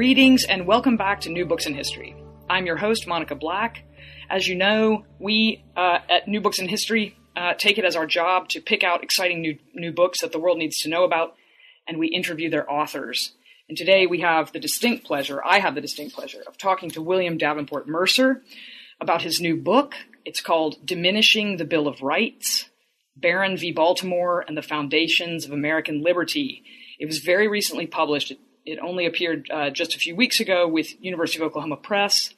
Greetings and welcome back to New Books in History. I'm your host, Monica Black. As you know, we uh, at New Books in History uh, take it as our job to pick out exciting new, new books that the world needs to know about, and we interview their authors. And today we have the distinct pleasure, I have the distinct pleasure, of talking to William Davenport Mercer about his new book. It's called Diminishing the Bill of Rights Barron v. Baltimore and the Foundations of American Liberty. It was very recently published. It it only appeared uh, just a few weeks ago with University of Oklahoma Press.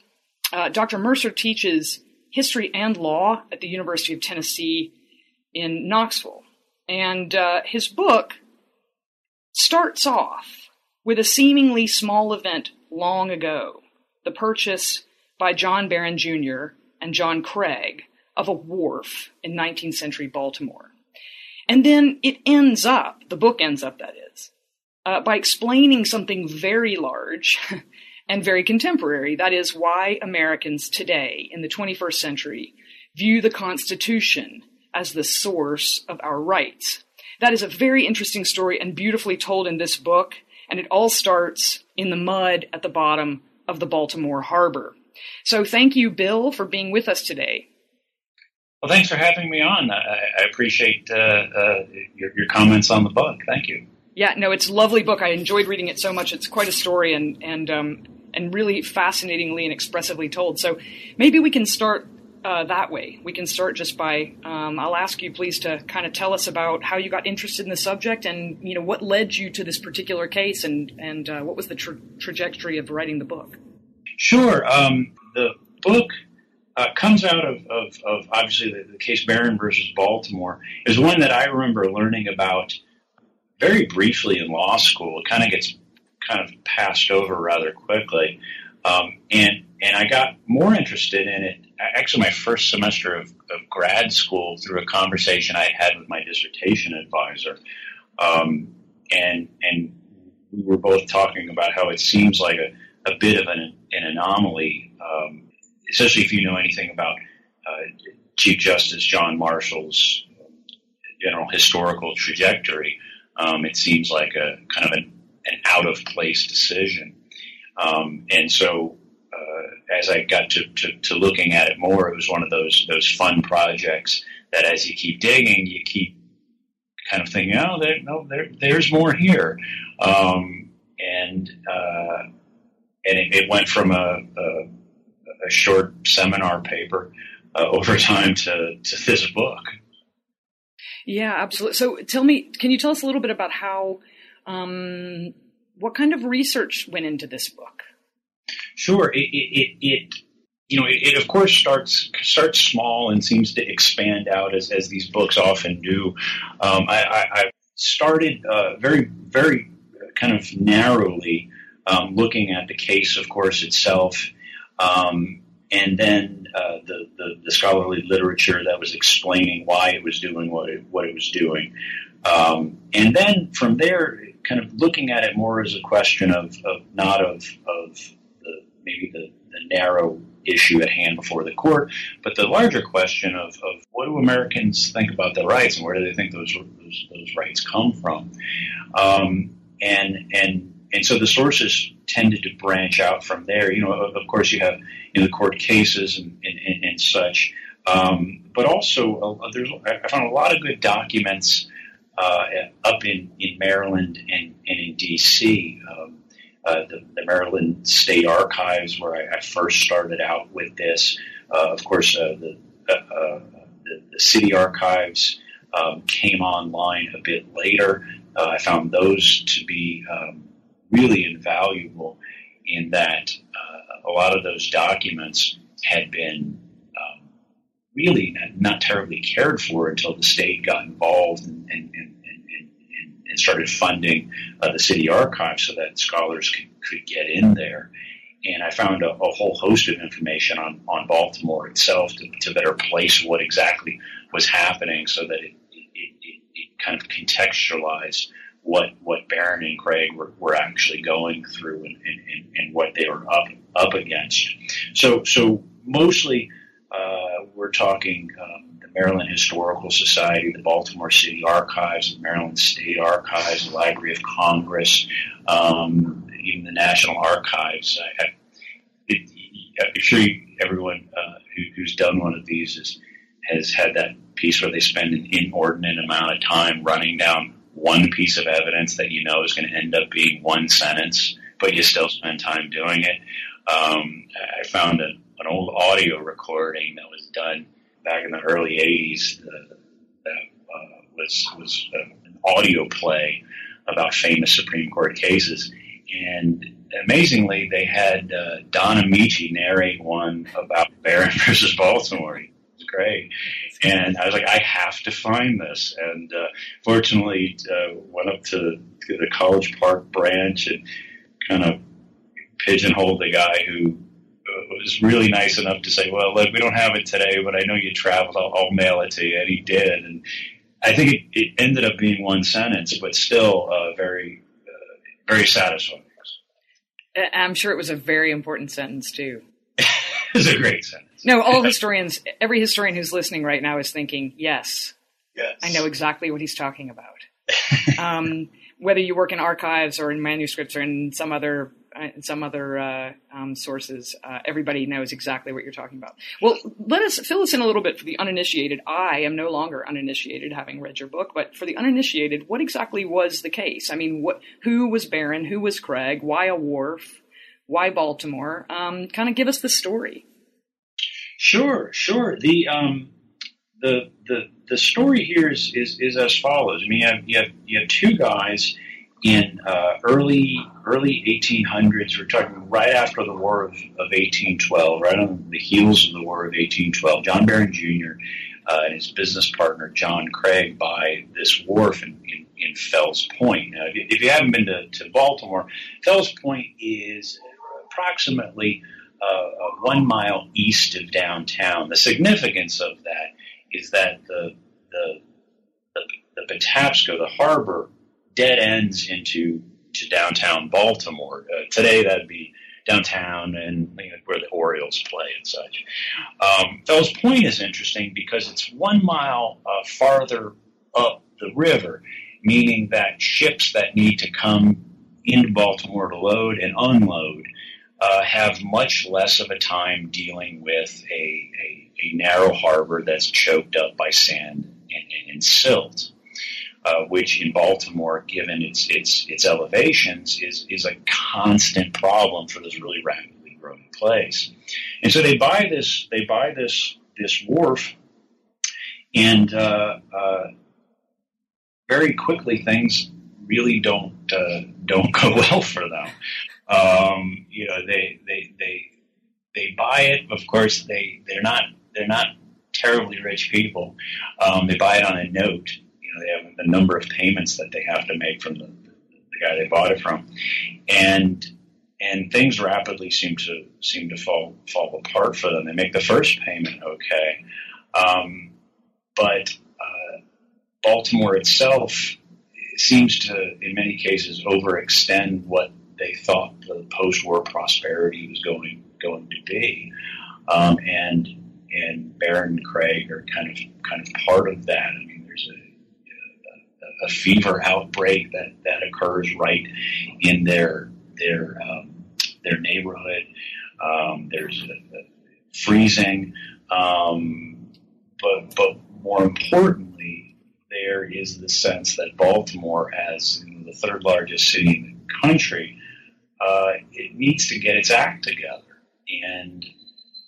Uh, Dr. Mercer teaches history and law at the University of Tennessee in Knoxville. And uh, his book starts off with a seemingly small event long ago the purchase by John Barron Jr. and John Craig of a wharf in 19th century Baltimore. And then it ends up, the book ends up, that is, uh, by explaining something very large and very contemporary. That is why Americans today, in the 21st century, view the Constitution as the source of our rights. That is a very interesting story and beautifully told in this book, and it all starts in the mud at the bottom of the Baltimore Harbor. So thank you, Bill, for being with us today. Well, thanks for having me on. I, I appreciate uh, uh, your, your comments on the book. Thank you. Yeah, no, it's a lovely book. I enjoyed reading it so much. It's quite a story and and um, and really fascinatingly and expressively told. So maybe we can start uh, that way. We can start just by um, I'll ask you please to kind of tell us about how you got interested in the subject and you know what led you to this particular case and and uh, what was the tra- trajectory of writing the book. Sure. Um, the book uh, comes out of, of, of obviously the, the, case Barron versus Baltimore is one that I remember learning about very briefly in law school. It kind of gets kind of passed over rather quickly. Um, and and I got more interested in it actually my first semester of, of, grad school through a conversation I had with my dissertation advisor, um, and and we were both talking about how it seems like a, a bit of an, an anomaly, um, especially if you know anything about uh, Chief Justice John Marshall's general historical trajectory um, it seems like a kind of an, an out of place decision. Um, and so, uh, as I got to, to, to, looking at it more, it was one of those those fun projects that, as you keep digging, you keep kind of thinking, oh, there, no, there, there's more here. Um, and uh, and it, it, went from a, a, a short seminar paper uh, over time to, to this book. Yeah, absolutely. So tell me, can you tell us a little bit about how, um, what kind of research went into this book? Sure. It, it, it you know, it, it, of course starts starts small and seems to expand out as, as these books often do. Um, I, I, I, started uh, very very kind of narrowly um, looking at the case, of course, itself, um, and then uh, the, the, the scholarly literature that was explaining why it was doing what it what it was doing, um, and then from there, kind of looking at it more as a question of, of not of of the, maybe the, the narrow issue at hand before the court, but the larger question of, of what do Americans think about their rights and where do they think those those, those rights come from, um, and and and so the sources tended to branch out from there. You know, of course, you have in the court cases and, and, and such, um, but also uh, there's I found a lot of good documents uh, up in, in Maryland and, and in D.C. Um, uh, the, the, Maryland State Archives, where I, I first started out with this. Uh, of course, uh, the, uh, the, the, city archives um, came online a bit later. I found those to be um, really invaluable in that a lot of those documents had been um, really not, not, terribly cared for until the state got involved and, and, and, and started funding uh, the city archive so that scholars could, could get in there. And I found a, a whole host of information on, on Baltimore itself to, to better place what exactly was happening so that it, it, it, it kind of contextualized what what Barron and Craig were, were actually going through and, and, and, what they were up up against. So so mostly uh, we're talking um, the Maryland Historical Society, the Baltimore City Archives, the Maryland State Archives, the Library of Congress, um, even the National Archives. I, I, it, I'm sure everyone uh, who, who's done one of these is, has had that piece where they spend an inordinate amount of time running down one piece of evidence that you know is going to end up being one sentence, but you still spend time doing it. Um, I found a, an old audio recording that was done back in the early '80s uh, that uh, was was uh, an audio play about famous Supreme Court cases, and amazingly, they had uh, Don Ameche narrate one about Barron versus Baltimore. It was great. And I was like, I have to find this. And uh, fortunately, uh, went up to, to the College Park branch and kind of pigeonholed the guy who uh, was really nice enough to say, "Well, look, we don't have it today, but I know you traveled. I'll, I'll mail it to you." And he did, and I think it, it ended up being one sentence, but still uh, very, uh, very satisfying. I'm sure it was a very important sentence too. it's a great sentence. No, all historians, every historian who's listening right now is thinking, yes, yes. I know exactly what he's talking about. um, whether you work in archives or in manuscripts or in some other uh, some other uh, um, sources, uh, everybody knows exactly what you're talking about. Well, let us fill us in a little bit for the uninitiated. I am no longer uninitiated, having read your book, but for the uninitiated, what exactly was the case? I mean, what, who was Barron? Who was Craig? Why a wharf? Why Baltimore? Um, kind of give us the story. Sure, sure. The um, the the the story here is is, is as follows. I mean, you have, you have you have two guys in uh, early early 1800s. We're talking right after the War of, of 1812, right on the heels of the War of 1812. John Barron Jr. Uh, and his business partner John Craig buy this wharf in, in, in Fells Point. Now, if you, if you haven't been to, to, Baltimore, Fells Point is approximately one mile east of downtown. The significance of that is that the the the, the Patapsco, the harbor, dead ends into to downtown Baltimore. Uh, today, that'd be downtown and you know, where the Orioles play and such. Um, Fells Point is interesting because it's one mile uh, farther up the river, meaning that ships that need to come into Baltimore to load and unload uh, have much less of a time dealing with a, a, a narrow harbor that's choked up by sand and, and, and silt uh, which in Baltimore, given its its its elevations, is is a constant problem for this really rapidly growing place. And so they buy this they buy this this wharf, and uh, uh, very quickly things really don't uh, don't go well for them. Um, you know, they they they they buy it. Of course, they they're not they're not terribly rich people. Um, they buy it on a note You know, they have a number of payments that they have to make from the, the guy they bought it from, and and things rapidly seem to seem to fall fall apart for them. They make the first payment okay, um, but uh, Baltimore itself seems to, in many cases, overextend what they thought the post-war prosperity was going going to be, um, and and Barron and Craig are kind of kind of part of that. I mean, there's a a fever outbreak that, that occurs right in their their um, their neighborhood. Um, there's a, a freezing, um, but but more importantly, there is the sense that Baltimore, as the third largest city in the country, uh, it needs to get its act together. And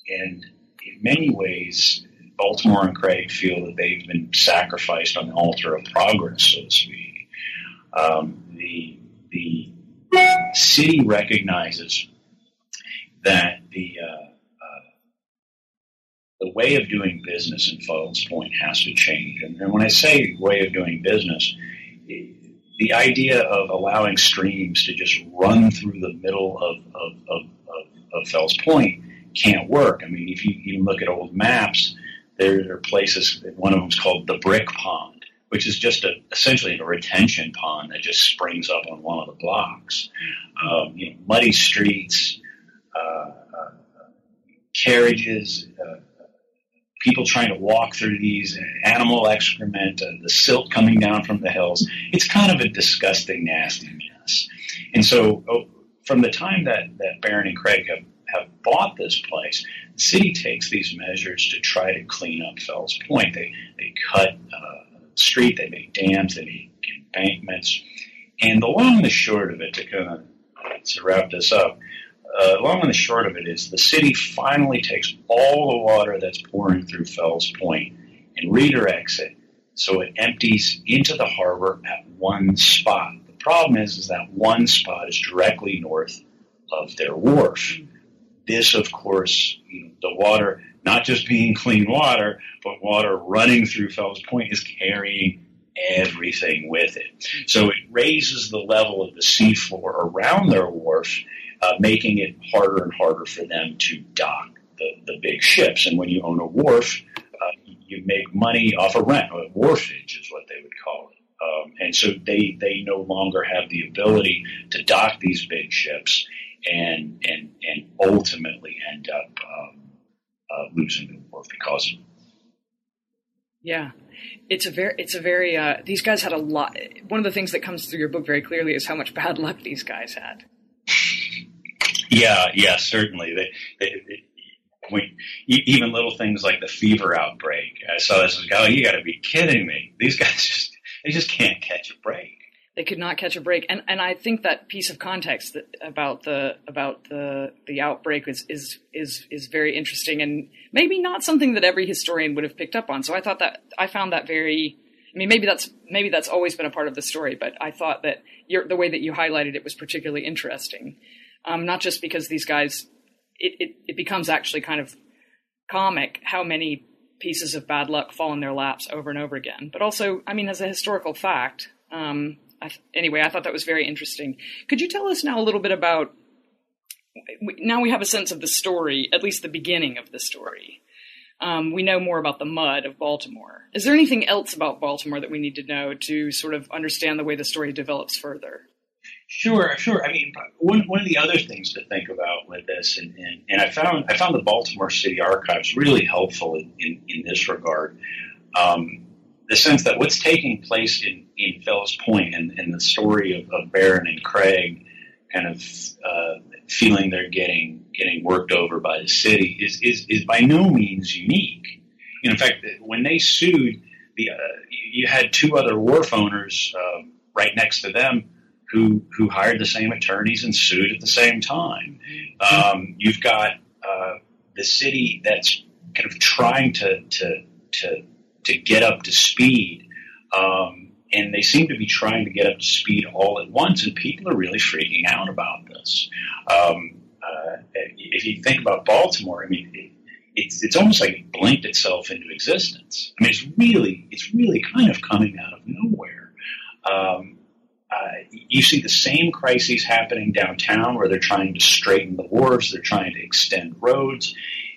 and in many ways, Baltimore and Craig feel that they've been sacrificed on the altar of progress, so to speak. Um, the the city recognizes that the uh, uh, the way of doing business in Fells Point has to change. And when I say way of doing business, the idea of allowing streams to just run through the middle of, of, of, of, of Fells Point can't work. I mean, if you even look at old maps, there are places, one of them is called the Brick Pond, which is just a, essentially a retention pond that just springs up on one of the blocks. Um, you know, muddy streets, uh, uh, carriages, uh, people trying to walk through these, animal excrement, uh, the silt coming down from the hills. It's kind of a disgusting, nasty mess. And so, oh, from the time that, that Barron and Craig have, have bought this place, the city takes these measures to try to clean up Fells Point. They, they cut uh, street, they make dams, they make embankments. And the long and the short of it, to kind of to wrap this up, uh, long and the short of it is the city finally takes all the water that's pouring through Fells Point and redirects it so it empties into the harbor at one spot. The problem is, is that one spot is directly north of their wharf. This, of course, you know, the water, not just being clean water, but water running through Fells Point is carrying everything with it. So it raises the level of the seafloor around their wharf uh, making it harder and harder for them to dock the, the big ships. And when you own a wharf, uh, you make money off a of rent. Wharfage is what they would call it. Um, and so they, they no longer have the ability to dock these big ships and, and, and ultimately end up um, uh, losing the wharf because of it. Yeah, it's a very, it's a very. Uh, these guys had a lot. One of the things that comes through your book very clearly is how much bad luck these guys had. Yeah, yeah, certainly. They, they, they, when, even little things like the fever outbreak. I saw this oh, you got to be kidding me. These guys just they just can't catch a break. They could not catch a break, and and I think that piece of context that, about the about the the outbreak is is is is very interesting, and maybe not something that every historian would have picked up on. So I thought that I found that very. I mean, maybe that's maybe that's always been a part of the story, but I thought that the way that you highlighted it was particularly interesting um, not just because these guys, it, it, it becomes actually kind of comic how many pieces of bad luck fall in their laps over and over again, but also, I mean, as a historical fact. Um, I, anyway, I thought that was very interesting. Could you tell us now a little bit about? Now we have a sense of the story, at least the beginning of the story. Um, we know more about the mud of Baltimore. Is there anything else about Baltimore that we need to know to sort of understand the way the story develops further? Sure, sure. I mean, one, one of the other things to think about with this, and, and, and I found I found the Baltimore City Archives really helpful in, in, in this regard. Um, the sense that what's taking place in, in Fells Point and, and the story of, of Barron and Craig kind of uh, feeling they're getting getting worked over by the city is, is, is by no means unique. in fact, when they sued, the uh, you had two other wharf owners uh, right next to them who who hired the same attorneys and sued at the same time. Um, you've got uh, the city that's kind of trying to to to to get up to speed, um, and they seem to be trying to get up to speed all at once, and people are really freaking out about this. Um, uh, if you think about Baltimore, I mean. It, it's, it's almost like it blinked itself into existence. I mean, it's really, it's really kind of coming out of nowhere. Um, uh, you see the same crises happening downtown where they're trying to straighten the wharves, they're trying to extend roads,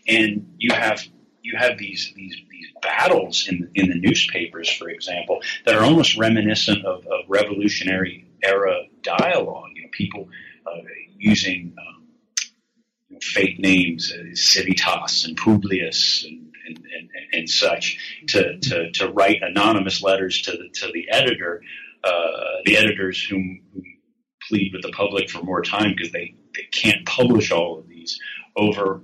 and you have you have these these these battles in in the newspapers, for example, that are almost reminiscent of, of revolutionary era dialogue. You know, people uh, using um, fake names, uh, Civitas and Publius and, and, and, and such, to, to, to write anonymous letters to the to the editor uh, the editors whom, who plead with the public for more time because they, they can't publish all of these over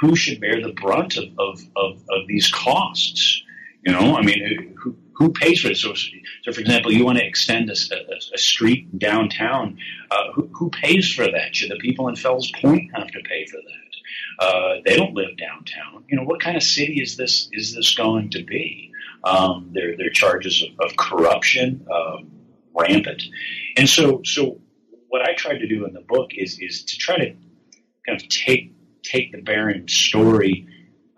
who should bear the brunt of, of, of, of these costs. You know, I mean, who, who pays for it? So, so for example, you want to extend a, a, a street downtown. Uh, who, who, pays for that? Should the people in Fells Point have to pay for that? Uh, they don't live downtown. You know, what kind of city is this? Is this going to be? Um, there, there are charges of, of corruption um, rampant, and so, so what I tried to do in the book is is to try to kind of take take the Barron story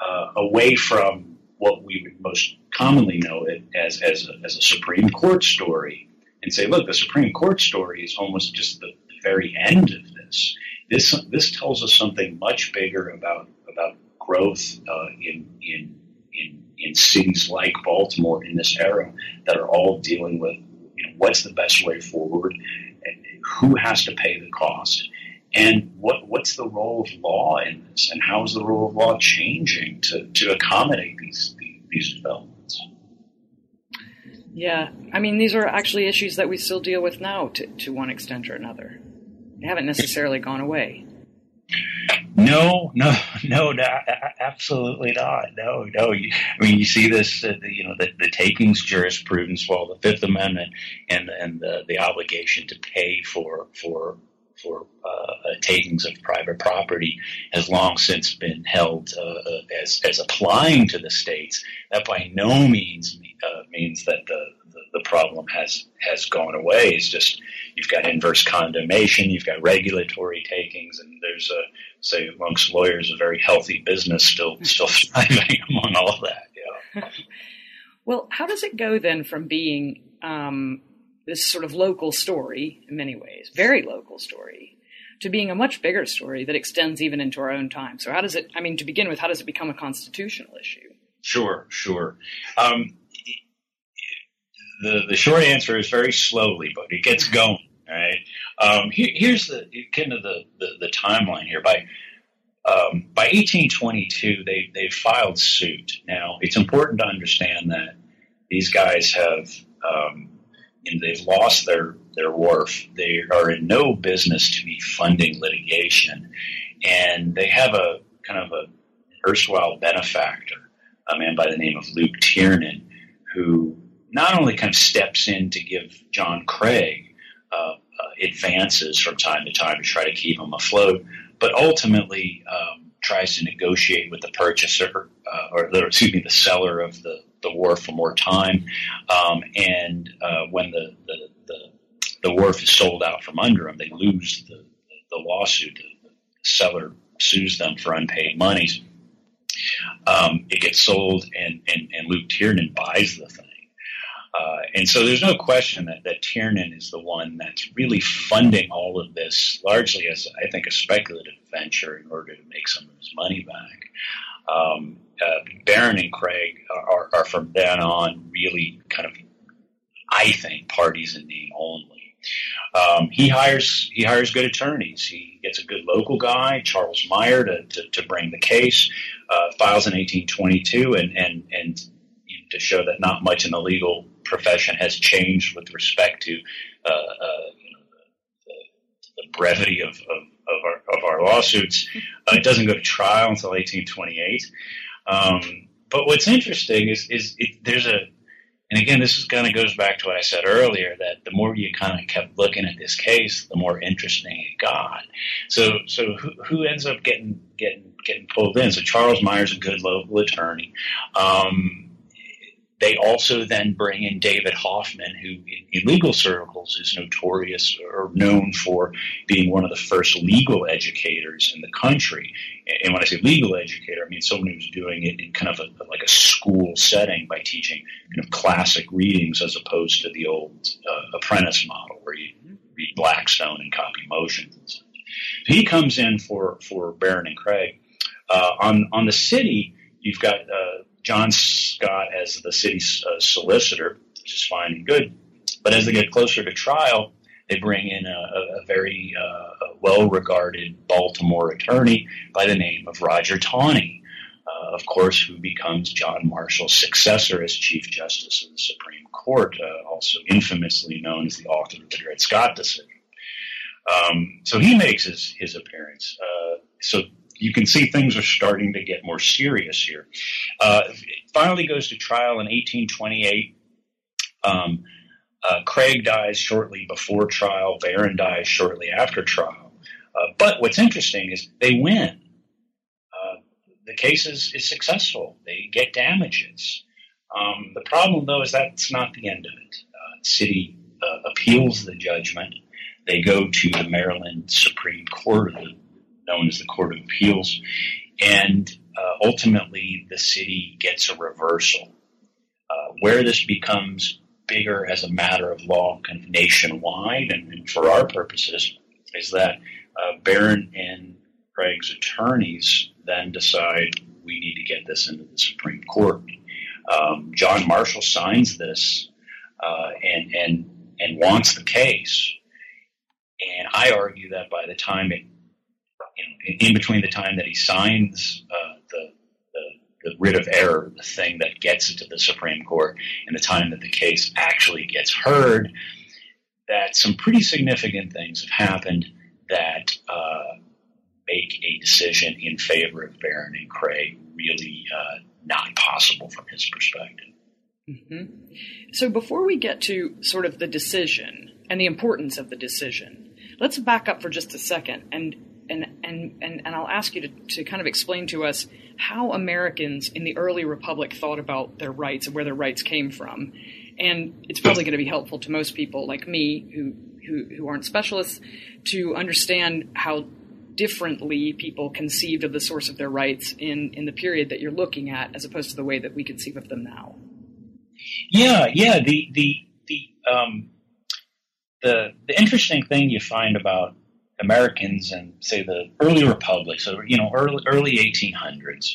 uh, away from what we would most commonly know it as as a, as a Supreme Court story, and say, look, the Supreme Court story is almost just the, the very end of this. This this tells us something much bigger about about growth uh, in in in in cities like Baltimore in this era that are all dealing with you know, what's the best way forward, who has to pay the cost, and what what's the role of law in this, and how is the role of law changing to, to accommodate these these developments. Yeah, I mean these are actually issues that we still deal with now to to one extent or another. They haven't necessarily gone away. No, no, no, no, absolutely not. No, no. I mean, you see this, uh, you know, the, the takings jurisprudence, well, the Fifth Amendment and and the, the obligation to pay for for for uh, takings of private property has long since been held uh, as as applying to the states. That by no means uh, means that the, the, problem has has gone away. It's just you've got inverse condemnation, you've got regulatory takings, and there's a say amongst lawyers a very healthy business still still thriving among all that. Yeah. well, how does it go then from being um, this sort of local story in many ways, very local story, to being a much bigger story that extends even into our own time. So, how does it? I mean, to begin with, how does it become a constitutional issue? Sure, sure. Um, the the short answer is very slowly, but it gets going. Right. Um, here, here's the kind of the, the, the timeline here. By um, by 1822, they they filed suit. Now, it's important to understand that these guys have um, and they've lost their their wharf. They are in no business to be funding litigation, and they have a kind of a erstwhile benefactor, a man by the name of Luke Tiernan, who not only kind of steps in to give John Craig uh, uh, advances from time to time to try to keep him afloat, but ultimately um, tries to negotiate with the purchaser, uh, or excuse me, the seller of the the wharf for more time. Um, and uh, when the, the, the, the, wharf is sold out from under them, they lose the, the lawsuit. The, seller sues them for unpaid monies. Um, it gets sold, and, and, and Luke Tiernan buys the thing. Uh, and so there's no question that, that Tiernan is the one that's really funding all of this, largely as, I think, a speculative venture in order to make some of his money back. Um, uh, Barron and Craig are, are, from then on really kind of, I think, parties in name only. Um, he hires he hires good attorneys. He gets a good local guy, Charles Mayer, to, to, to bring the case. Uh, files in 1822, and and and to show that not much in the legal profession has changed with respect to uh, uh, you know, the, the, brevity of, of, of, our, of our lawsuits. Uh, it doesn't go to trial until 1828. Um, but what's interesting is, is it, there's a, and again, this is kind of goes back to what I said earlier that the more you kind of kept looking at this case, the more interesting it got. So, so who, who ends up getting getting getting pulled in? So Charles Mayer's a good local attorney. Um, they also then bring in David Hoffman, who in, in, legal circles is notorious or known for being one of the first legal educators in the country. And when I say legal educator, I mean someone who's doing it in kind of a, like a school setting by teaching kind of classic readings as opposed to the old uh, apprentice model where you read Blackstone and copy motions and such. He comes in for, for Barron and Craig. Uh, on, on the city, you've got uh, John Scott as the city's uh, solicitor, which is fine and good. But as they get closer to trial, they bring in a, a very uh, well regarded Baltimore attorney by the name of Roger Taney, uh, of course, who becomes John Marshall's successor as Chief Justice of the Supreme Court, uh, also infamously known as the author of the Dred Scott decision. Um, so he makes his, his appearance. Uh, so you can see things are starting to get more serious here. Uh, finally goes to trial in 1828. Um, uh, Craig dies shortly before trial. Barron dies shortly after trial. Uh, but what's interesting is they win. Uh, the case is, is successful. They get damages. Um, the problem, though, is that's not the end of it. Uh, city uh, appeals the judgment. They go to the Maryland Supreme Court, known as the Court of Appeals, and uh, ultimately the city gets a reversal. Uh, where this becomes bigger as a matter of law, kind of nationwide, and, and for our purposes, is that uh, Barron and Craig's attorneys then decide we need to get this into the Supreme Court. Um, John Marshall signs this uh, and and and wants the case. And I argue that by the time it, in, between the time that he signs uh, the, the, the writ of error, the thing that gets it to the Supreme Court, and the time that the case actually gets heard, that some pretty significant things have happened that uh, make a decision in favor of Barron and Craig really uh, not possible from his perspective. Mm-hmm. So before we get to sort of the decision and the importance of the decision, let's back up for just a second and and and and, and I'll ask you to, to kind of explain to us how Americans in the early republic thought about their rights and where their rights came from. And it's probably going to be helpful to most people like me who who, who aren't specialists to understand how differently people conceived of the source of their rights in, in the period that you're looking at as opposed to the way that we conceive of them now. Yeah, yeah. The the the um, the the interesting thing you find about Americans and say the early republics, so you know early early 1800s,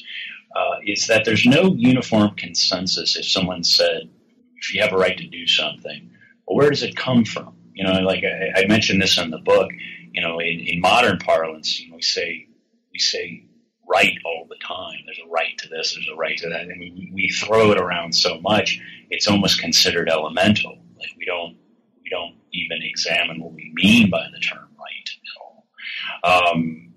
uh, is that there's no uniform consensus. If someone said, if you have a right to do something, well, where does it come from? You know, like I, I mentioned this in the book. You know, in, in modern parlance, you know, we say we say right all the time. There's a right to this. There's a right to that. And we, we throw it around so much, it's almost considered elemental. Like we don't we don't even examine what we mean by the term. Um,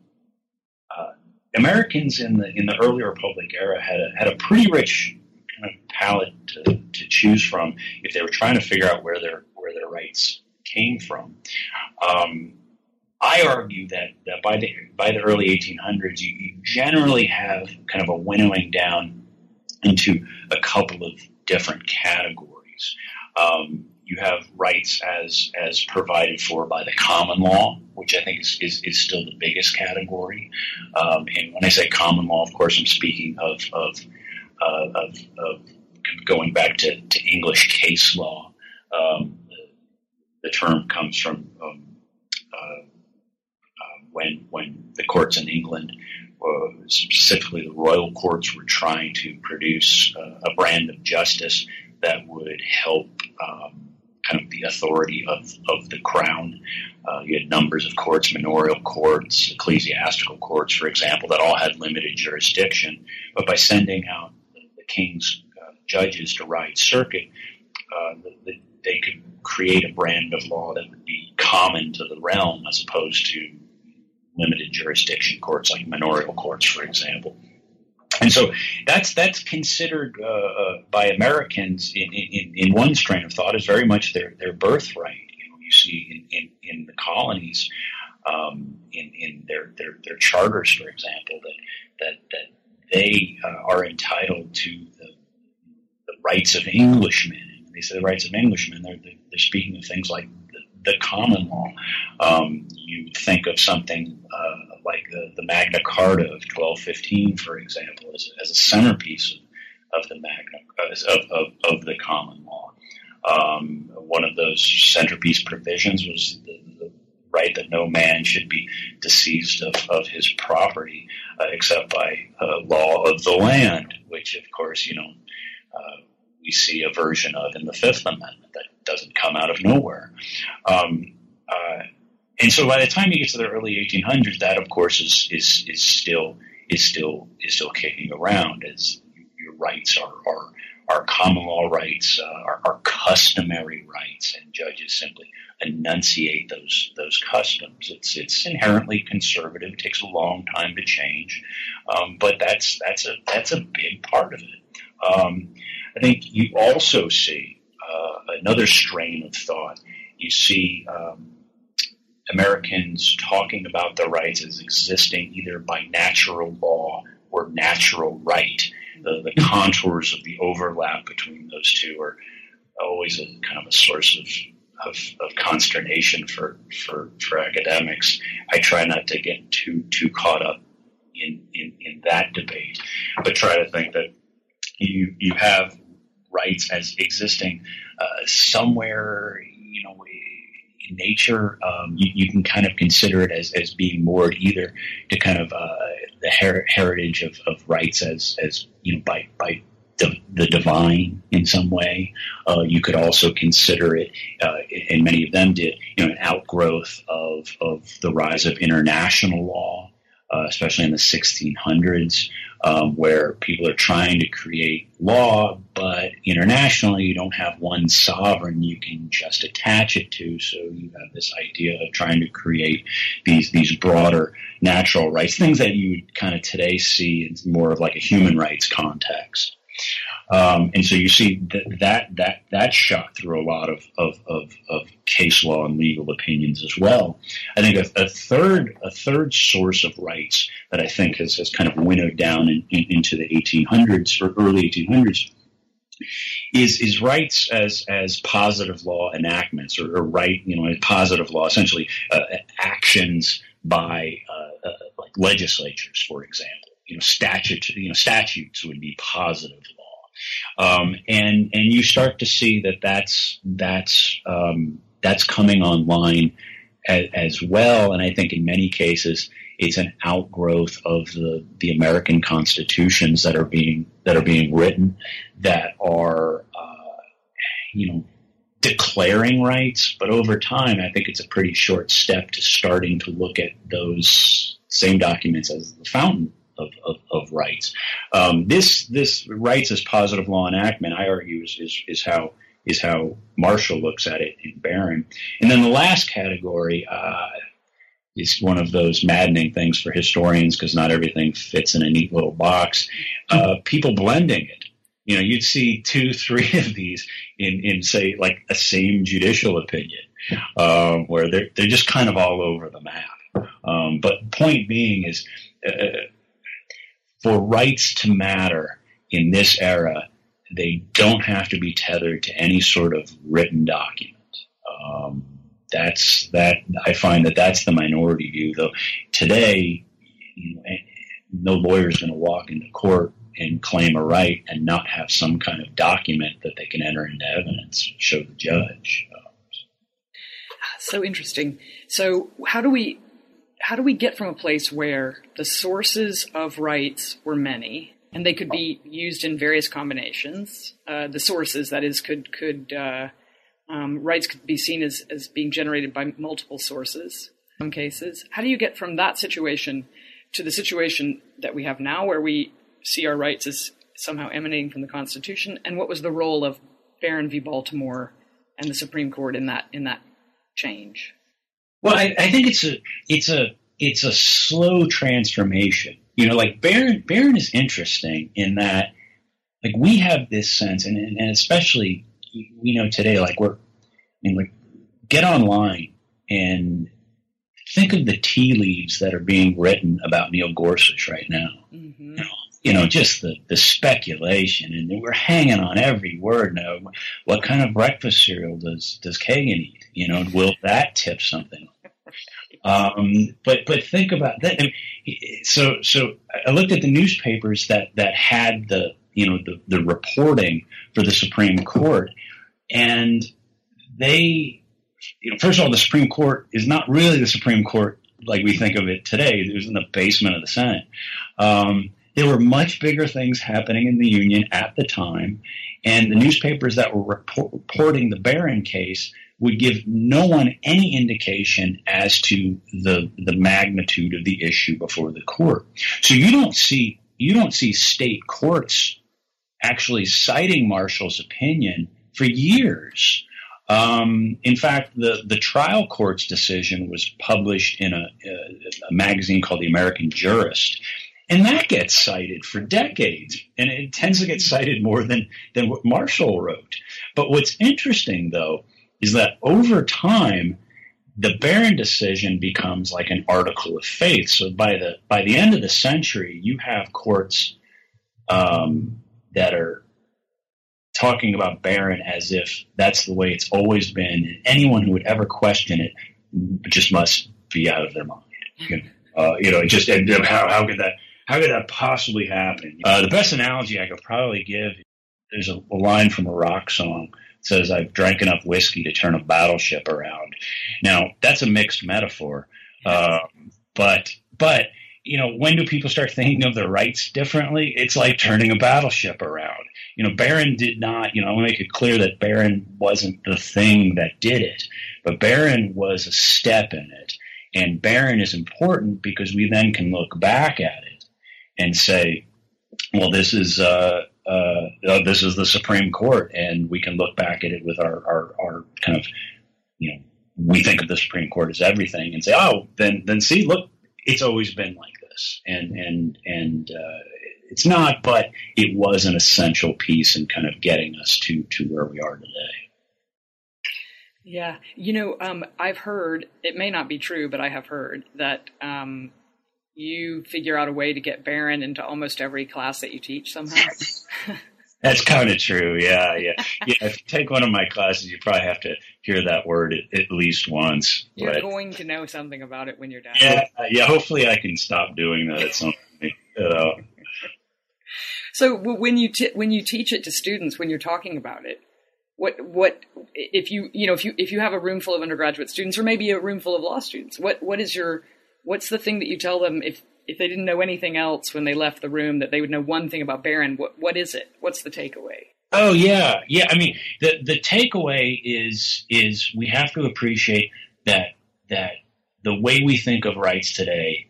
uh, Americans in the in the early Republic era had a, had a pretty rich kind of palette to, to choose from if they were trying to figure out where their where their rights came from. Um, I argue that, that by the by the early 1800s, you, you generally have kind of a winnowing down into a couple of different categories. Um, you have rights as as provided for by the common law, which I think is, is, is still the biggest category. Um, and when I say common law, of course, I'm speaking of of, uh, of, of going back to, to English case law. Um, the, term comes from um, uh, when when the courts in England, uh, specifically the royal courts, were trying to produce uh, a brand of justice that would help um, kind of the authority of, of the crown. Uh, you had numbers of courts, manorial courts, ecclesiastical courts, for example, that all had limited jurisdiction. But by sending out the, king's uh, judges to ride circuit, uh, the, the, they could create a brand of law that would be common to the realm as opposed to limited jurisdiction courts, like manorial courts, for example. And so that's that's considered uh, uh, by Americans in, in, in, one strain of thought as very much their, their birthright. You know, you see in, in, in the colonies, um, in, in their, their, their charters, for example, that that that they uh, are entitled to the, the rights of Englishmen. They say the rights of Englishmen, they're, they're speaking of things like the common law. Um, you think of something uh, like the, the, Magna Carta of 1215, for example, as, as a centerpiece of, of the Magna of, of, of, the common law. Um, one of those centerpiece provisions was the, the, right that no man should be disseised of, of his property uh, except by uh, law of the land, which, of course, you know, uh, we see a version of in the Fifth Amendment that doesn't come out of nowhere. Um, uh, and so by the time you get to the early 1800s, that of course is is, is still is still is still kicking around as your rights are are, are common law rights, uh, customary rights, and judges simply enunciate those those customs. It's it's inherently conservative. It takes a long time to change, um, but that's that's a that's a big part of it. Um, I think you also see uh, another strain of thought. You see um, Americans talking about their rights as existing either by natural law or natural right. The, the contours of the overlap between those two are always a kind of a source of of, of, consternation for, for, for academics. I try not to get too too caught up in, in, in that debate, but try to think that you you have rights as existing uh, somewhere, you know, in nature. Um, you, you, can kind of consider it as, as being moored either to kind of uh, the her- heritage of, of rights as as you know by by the, the divine in some way. Uh, you could also consider it, uh, and many of them did, you know, an outgrowth of of the rise of international law, uh, especially in the 1600s um, where people are trying to create law, but internationally you don't have one sovereign you can just attach it to. So you have this idea of trying to create these these broader natural rights, things that you kind of today see in more of like a human rights context. Um, and so you see that, that that shot through a lot of, of, of, of, case law and legal opinions as well. I think a, a, third a third source of rights that I think has, has kind of winnowed down in, in, into the 1800s or early 1800s is is rights as as positive law enactments or, or right you know positive law essentially uh, actions by uh, uh, like legislatures for example you know statute you know statutes would be positive law. um, and and you start to see that that's that's um, that's coming online as, as, well. And I think in many cases it's an outgrowth of the the American constitutions that are being that are being written that are uh, you know declaring rights, but over time, I think it's a pretty short step to starting to look at those same documents as the fountain of, of, of rights. Um, this this rights as positive law enactment, I argue, is, is, is how is how Marshall looks at it in Barron. And then the last category uh, is one of those maddening things for historians because not everything fits in a neat little box. Uh, people blending it. You know, you'd see two, three of these in, in say, like a same judicial opinion, um, where they're, they're just kind of all over the map. Um, but point being is, uh, for rights to matter in this era, they don't have to be tethered to any sort of written document. Um, that's that. I find that that's the minority view. Though today, you know, no lawyer is going to walk into court and claim a right and not have some kind of document that they can enter into evidence show the judge. So interesting. So how do we how do we get from a place where the sources of rights were many and they could be used in various combinations? Uh, the sources, that is, could could uh, um, rights could be seen as as being generated by multiple sources. In some cases, how do you get from that situation to the situation that we have now, where we see our rights as somehow emanating from the Constitution? And what was the role of Barron v. Baltimore and the Supreme Court in that in that change? Well, I, I, think it's a it's a it's a slow transformation. You know, like Baron Barron is interesting in that like we have this sense, and and especially you know today, like we're I mean, like get online and think of the tea leaves that are being written about Neil Gorsuch right now. Mm-hmm. You, know, you know, just the, the speculation, and we're hanging on every word now. What kind of breakfast cereal does does Kagan eat? You know, will that tip something? Um, but but think about that. So so I looked at the newspapers that that had the you know the the reporting for the Supreme Court, and they you know first of all the Supreme Court is not really the Supreme Court like we think of it today. It was in the basement of the Senate. Um, there were much bigger things happening in the Union at the time, and the newspapers that were report, reporting the Barron case would give no one any indication as to the the magnitude of the issue before the court. So you don't see you don't see state courts actually citing Marshall's opinion for years. Um, in fact, the, the trial court's decision was published in a, a, magazine called The American Jurist, And that gets cited for decades, and it tends to get cited more than, than what Marshall wrote. But what's interesting, though, is that over time, the Barron decision becomes like an article of faith. So by the by the end of the century, you have courts um, that are talking about Barron as if that's the way it's always been, and anyone who would ever question it just must be out of their mind. You know, uh, you know just and how how could that how could that possibly happen? Uh, the best analogy I could probably give there's a, a line from a rock song says, I've drank enough whiskey to turn a battleship around. Now, that's a mixed metaphor. Uh, but, but, you know, when do people start thinking of their rights differently? It's like turning a battleship around. You know, Barron did not, you know, I want to make it clear that Barron wasn't the thing that did it, but Barron was a step in it. And Barron is important because we then can look back at it and say, well, this is, uh, uh, this is the Supreme Court, and we can look back at it with our, our, our kind of, you know, we think of the Supreme Court as everything, and say, oh, then then see, look, it's always been like this, and and and uh, it's not, but it was an essential piece in kind of getting us to to where we are today. Yeah, you know, um, I've heard it may not be true, but I have heard that um, you figure out a way to get Barron into almost every class that you teach somehow. That's kind of true. Yeah, yeah, yeah. If you take one of my classes, you probably have to hear that word at, at least once. You're but, going to know something about it when you're done. Yeah, yeah. Hopefully, I can stop doing that at some point. You know. So when you t- when you teach it to students, when you're talking about it, what what if you you know if you if you have a room full of undergraduate students or maybe a room full of law students, what what is your what's the thing that you tell them if if they didn't know anything else when they left the room that they would know one thing about Barron? What what is it? What's the takeaway? Oh yeah, yeah. I mean, the the takeaway is is we have to appreciate that that the way we think of rights today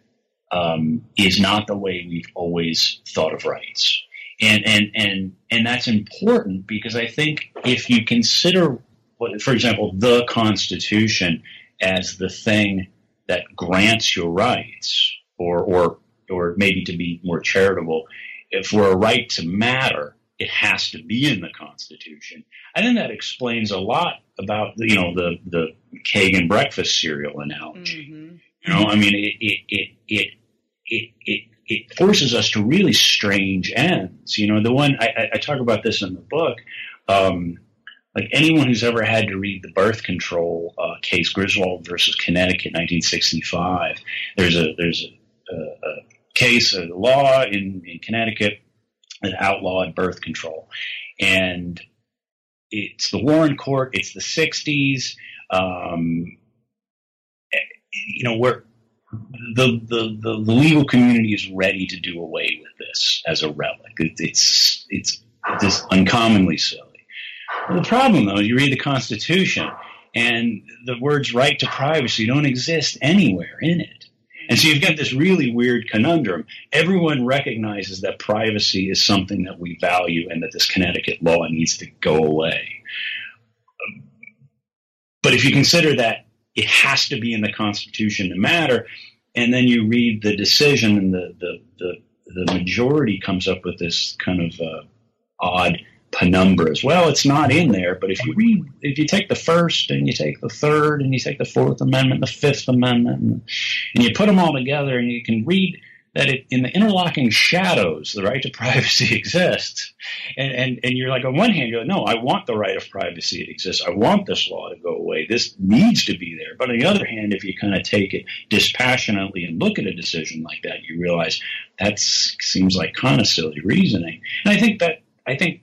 um, is not the way we've always thought of rights, and and and and that's important because I think if you consider, for example, the Constitution as the thing that grants your rights, or or or maybe to be more charitable, for a right to matter, it has to be in the Constitution. I think that explains a lot about you know the the Kagan breakfast cereal analogy. Mm-hmm. You know, I mean, it it it it it, it it forces us to really strange ends. You know, the one I, I talk about this in the book. Um, like anyone who's ever had to read the birth control uh, case Griswold versus Connecticut, 1965. There's a there's a, a, case, a law in, in Connecticut that outlawed birth control, and it's the Warren Court. It's the 60s. Um, you know, where the, the, the, the, legal community is ready to do away with this as a relic. It, it's, it's just uncommonly silly. The problem, though, you read the Constitution, and the words right to privacy don't exist anywhere in it. And so you've got this really weird conundrum. Everyone recognizes that privacy is something that we value and that this Connecticut law needs to go away. But if you consider that it has to be in the Constitution to matter, and then you read the decision and the, the, the, the majority comes up with this kind of uh, odd penumbras. Well, it's not in there, but if you read, if you take the first and you take the third and you take the Fourth Amendment, the Fifth Amendment, and, you put them all together, and you can read that it, in the interlocking shadows, the right to privacy exists. And, and, and you're like, on one hand, you're like, no, I want the right of privacy to exist. I want this law to go away. This needs to be there. But on the other hand, if you kind of take it dispassionately and look at a decision like that, you realize that seems like kind of silly reasoning. And I think that, I think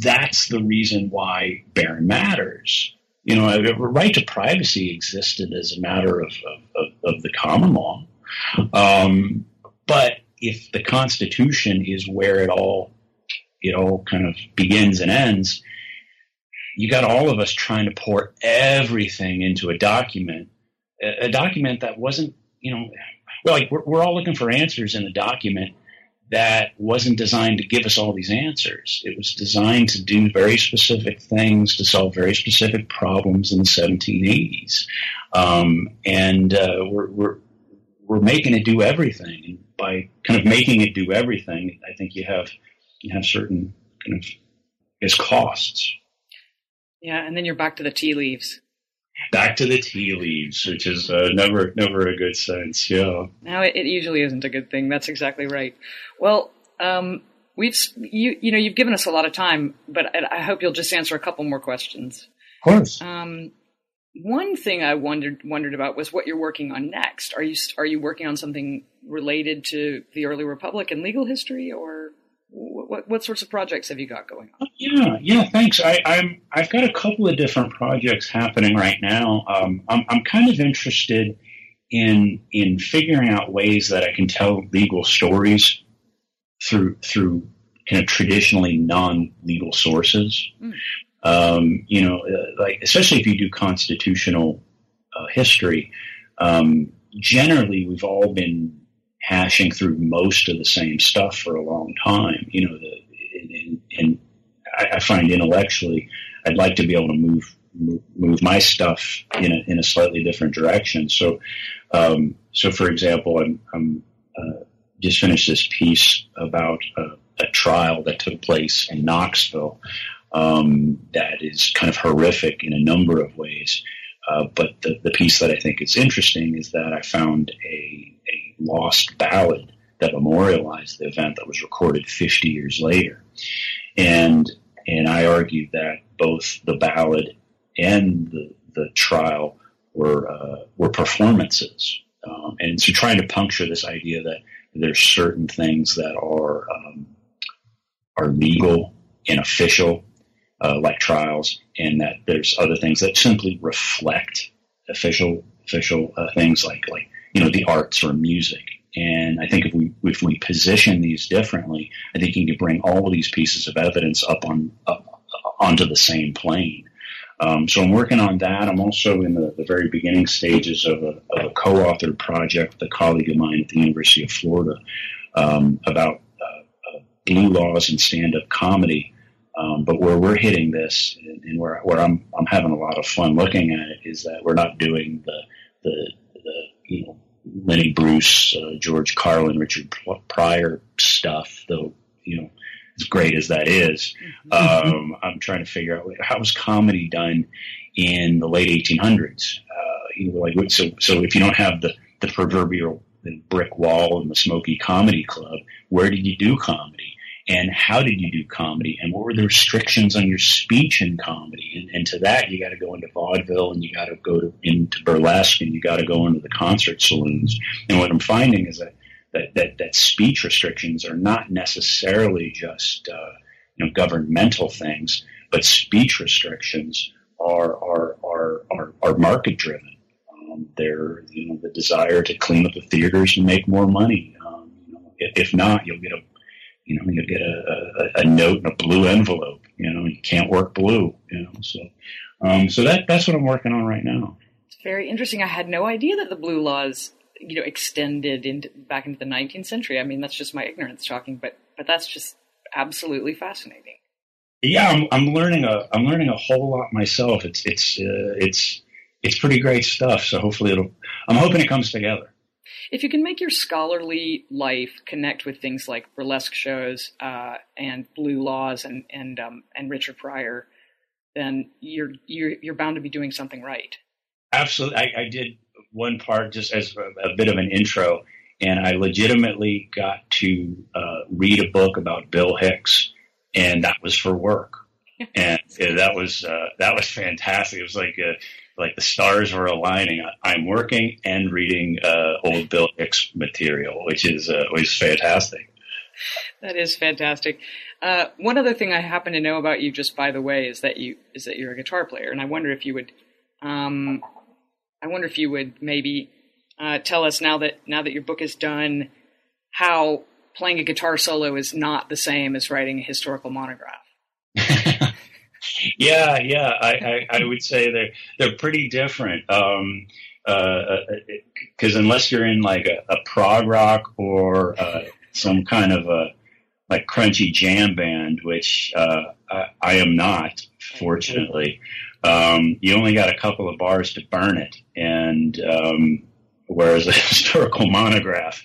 that's the reason why Barron matters. You know, right to privacy existed as a matter of, of, of the common law. Um, but if the Constitution is where it all it all kind of begins and ends, you got all of us trying to pour everything into a document, a, a document that wasn't, you know, well, like we're, we're all looking for answers in a document that wasn't designed to give us all these answers. It was designed to do very specific things to solve very specific problems in the 1780s. Um, and uh, we're, we're, we're making it do everything. And by kind of making it do everything, I think you have you have certain kind of its costs. Yeah, and then you're back to the tea leaves. Back to the tea leaves, which is uh, never never a good sense. Yeah. No, it, it, usually isn't a good thing. That's exactly right. Well, um, we've you you know you've given us a lot of time, but I, I hope you'll just answer a couple more questions. Of course. Um, one thing I wondered wondered about was what you're working on next. Are you are you working on something related to the early republic and legal history, or what what sorts of projects have you got going on? Yeah, yeah, thanks. I, I'm I've got a couple of different projects happening right now. Um, I'm I'm kind of interested in in figuring out ways that I can tell legal stories through through kind of traditionally non legal sources. Mm. Um, you know, uh, like especially if you do constitutional uh, history, um, generally we've all been hashing through most of the same stuff for a long time. You know, the, and, and I, I, find intellectually, I'd like to be able to move move, my stuff in a, in a slightly different direction. So, um, so for example, I'm, I'm uh, just finished this piece about a, a trial that took place in Knoxville um, that is kind of horrific in a number of ways. Uh, but the, the piece that I think is interesting is that I found a lost ballad that memorialized the event that was recorded 50 years later. And, and I argued that both the ballad and the, the trial were, uh, were performances. Um, and so trying to puncture this idea that there's certain things that are, um, are legal and official uh, like trials, and that there's other things that simply reflect official official uh, things like like you know the arts or music. And I think if we if we position these differently, I think you can bring all of these pieces of evidence up on up, onto the same plane. Um, so I'm working on that. I'm also in the, the very beginning stages of a, of a, co-authored project with a colleague of mine at the University of Florida um, about uh, uh, blue laws and stand-up comedy um, but where we're hitting this, and where where I'm I'm having a lot of fun looking at it, is that we're not doing the the, the you know Lenny Bruce, uh, George Carlin, Richard Pryor stuff, though you know as great as that is, mm-hmm. um, I'm trying to figure out how was comedy done in the late 1800s. Uh, you know, like so so if you don't have the the proverbial brick wall and the smoky comedy club, where did you do comedy? And how did you do comedy? And what were the restrictions on your speech in comedy? And, and to that you got to go into vaudeville and you got to go to, into burlesque and you got to go into the concert saloons. And what i'm finding is that that, that, that speech restrictions are not necessarily just uh, you know governmental things but speech restrictions are are are are, are market driven. Um, they're you know the desire to clean up the theaters and make more money. Um, you know, if, if not you'll get a you know, you get a, a, a, note in a blue envelope. You know, you can't work blue. You know, so um, so that that's what I'm working on right now. It's very interesting. I had no idea that the blue laws, you know, extended into back into the 19th century. I mean, that's just my ignorance talking, but but that's just absolutely fascinating. Yeah, I'm, I'm learning a I'm learning a whole lot myself. It's it's uh, it's it's pretty great stuff. So hopefully it'll. I'm hoping it comes together if you can make your scholarly life connect with things like burlesque shows uh, and Blue Laws and and um, and Richard Pryor, then you're you're you're bound to be doing something right. Absolutely, I, I did one part just as a, a, bit of an intro, and I legitimately got to uh, read a book about Bill Hicks, and that was for work, and that was uh, that was fantastic. It was like a, like the stars were aligning. I'm working and reading uh, old Bill Hicks material, which is uh, which is fantastic. That is fantastic. Uh, one other thing I happen to know about you, just by the way, is that you is that you're a guitar player, and I wonder if you would, um, I wonder if you would maybe uh, tell us now that now that your book is done, how playing a guitar solo is not the same as writing a historical monograph. yeah, yeah, I, I, I, would say they're they're pretty different. Um, because uh, uh unless you're in like a, a prog rock or uh, some kind of a like crunchy jam band, which uh, I, I, am not, fortunately, um, you only got a couple of bars to burn it, and um, whereas a historical monograph,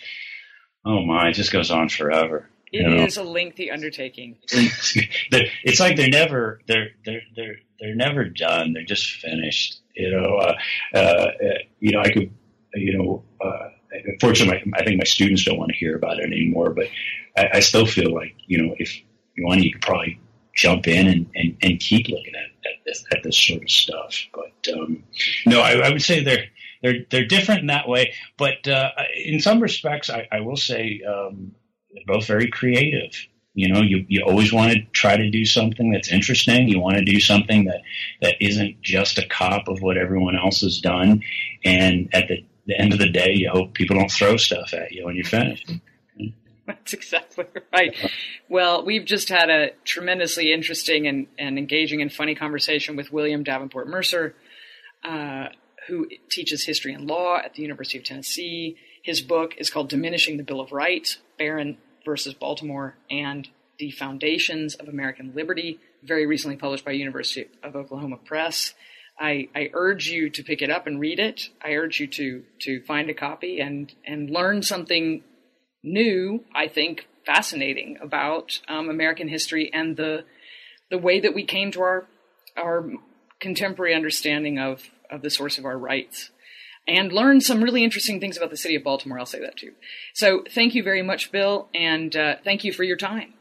oh my, it just goes on forever. It you know? is a lengthy undertaking. it's like they're never they're they're they're they're never done. They're just finished. You know, uh, uh, you know, I could, you know, uh, unfortunately, I think my students don't want to hear about it anymore. But I, I still feel like you know, if you want, you could probably jump in and, and, and keep looking at, at this at this sort of stuff. But um, no, I, I would say they're they're they're different in that way. But uh, in some respects, I, I will say um, they're both very creative. You know, you, you always want to try to do something that's interesting. You want to do something that, that isn't just a cop of what everyone else has done. And at the, the end of the day, you hope people don't throw stuff at you when you finish. That's exactly right. Well, we've just had a tremendously interesting and, and engaging and funny conversation with William Davenport Mercer, uh, who teaches history and law at the University of Tennessee. His book is called Diminishing the Bill of Rights Barron versus Baltimore and the Foundations of American Liberty, very recently published by University of Oklahoma Press. I, I, urge you to pick it up and read it. I urge you to to find a copy and and learn something new. I think fascinating about um, American history and the the way that we came to our our contemporary understanding of of the source of our rights and learn some really interesting things about the city of Baltimore. I'll say that too. So thank you very much, Bill, and uh, thank you for your time.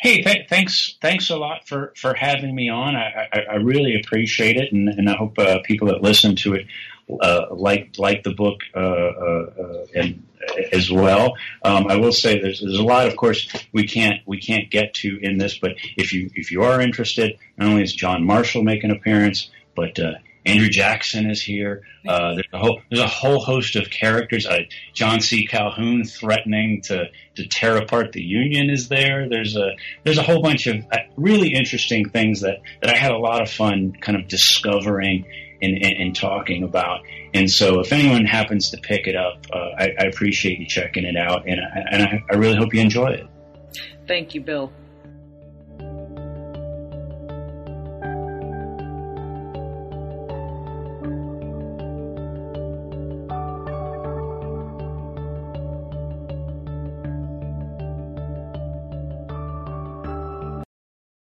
Hey, th- thanks, thanks a lot for, for having me on. I, I, I really appreciate it, and, and I hope uh, people that listen to it uh, like like the book uh, uh, uh, and as well. Um, I will say there's, there's a lot, of course, we can't we can't get to in this, but if you if you are interested, not only is John Marshall make an appearance, but Andrew Jackson is here. Uh, there's, a whole, there's a whole host of characters. Uh, John C. Calhoun threatening to, to tear apart the Union is there. There's a there's a whole bunch of uh, really interesting things that, that I had a lot of fun kind of discovering and, and, and talking about. And so, if anyone happens to pick it up, uh, I, I, appreciate you checking it out, and I, and I, I really hope you enjoy it. Thank you, Bill.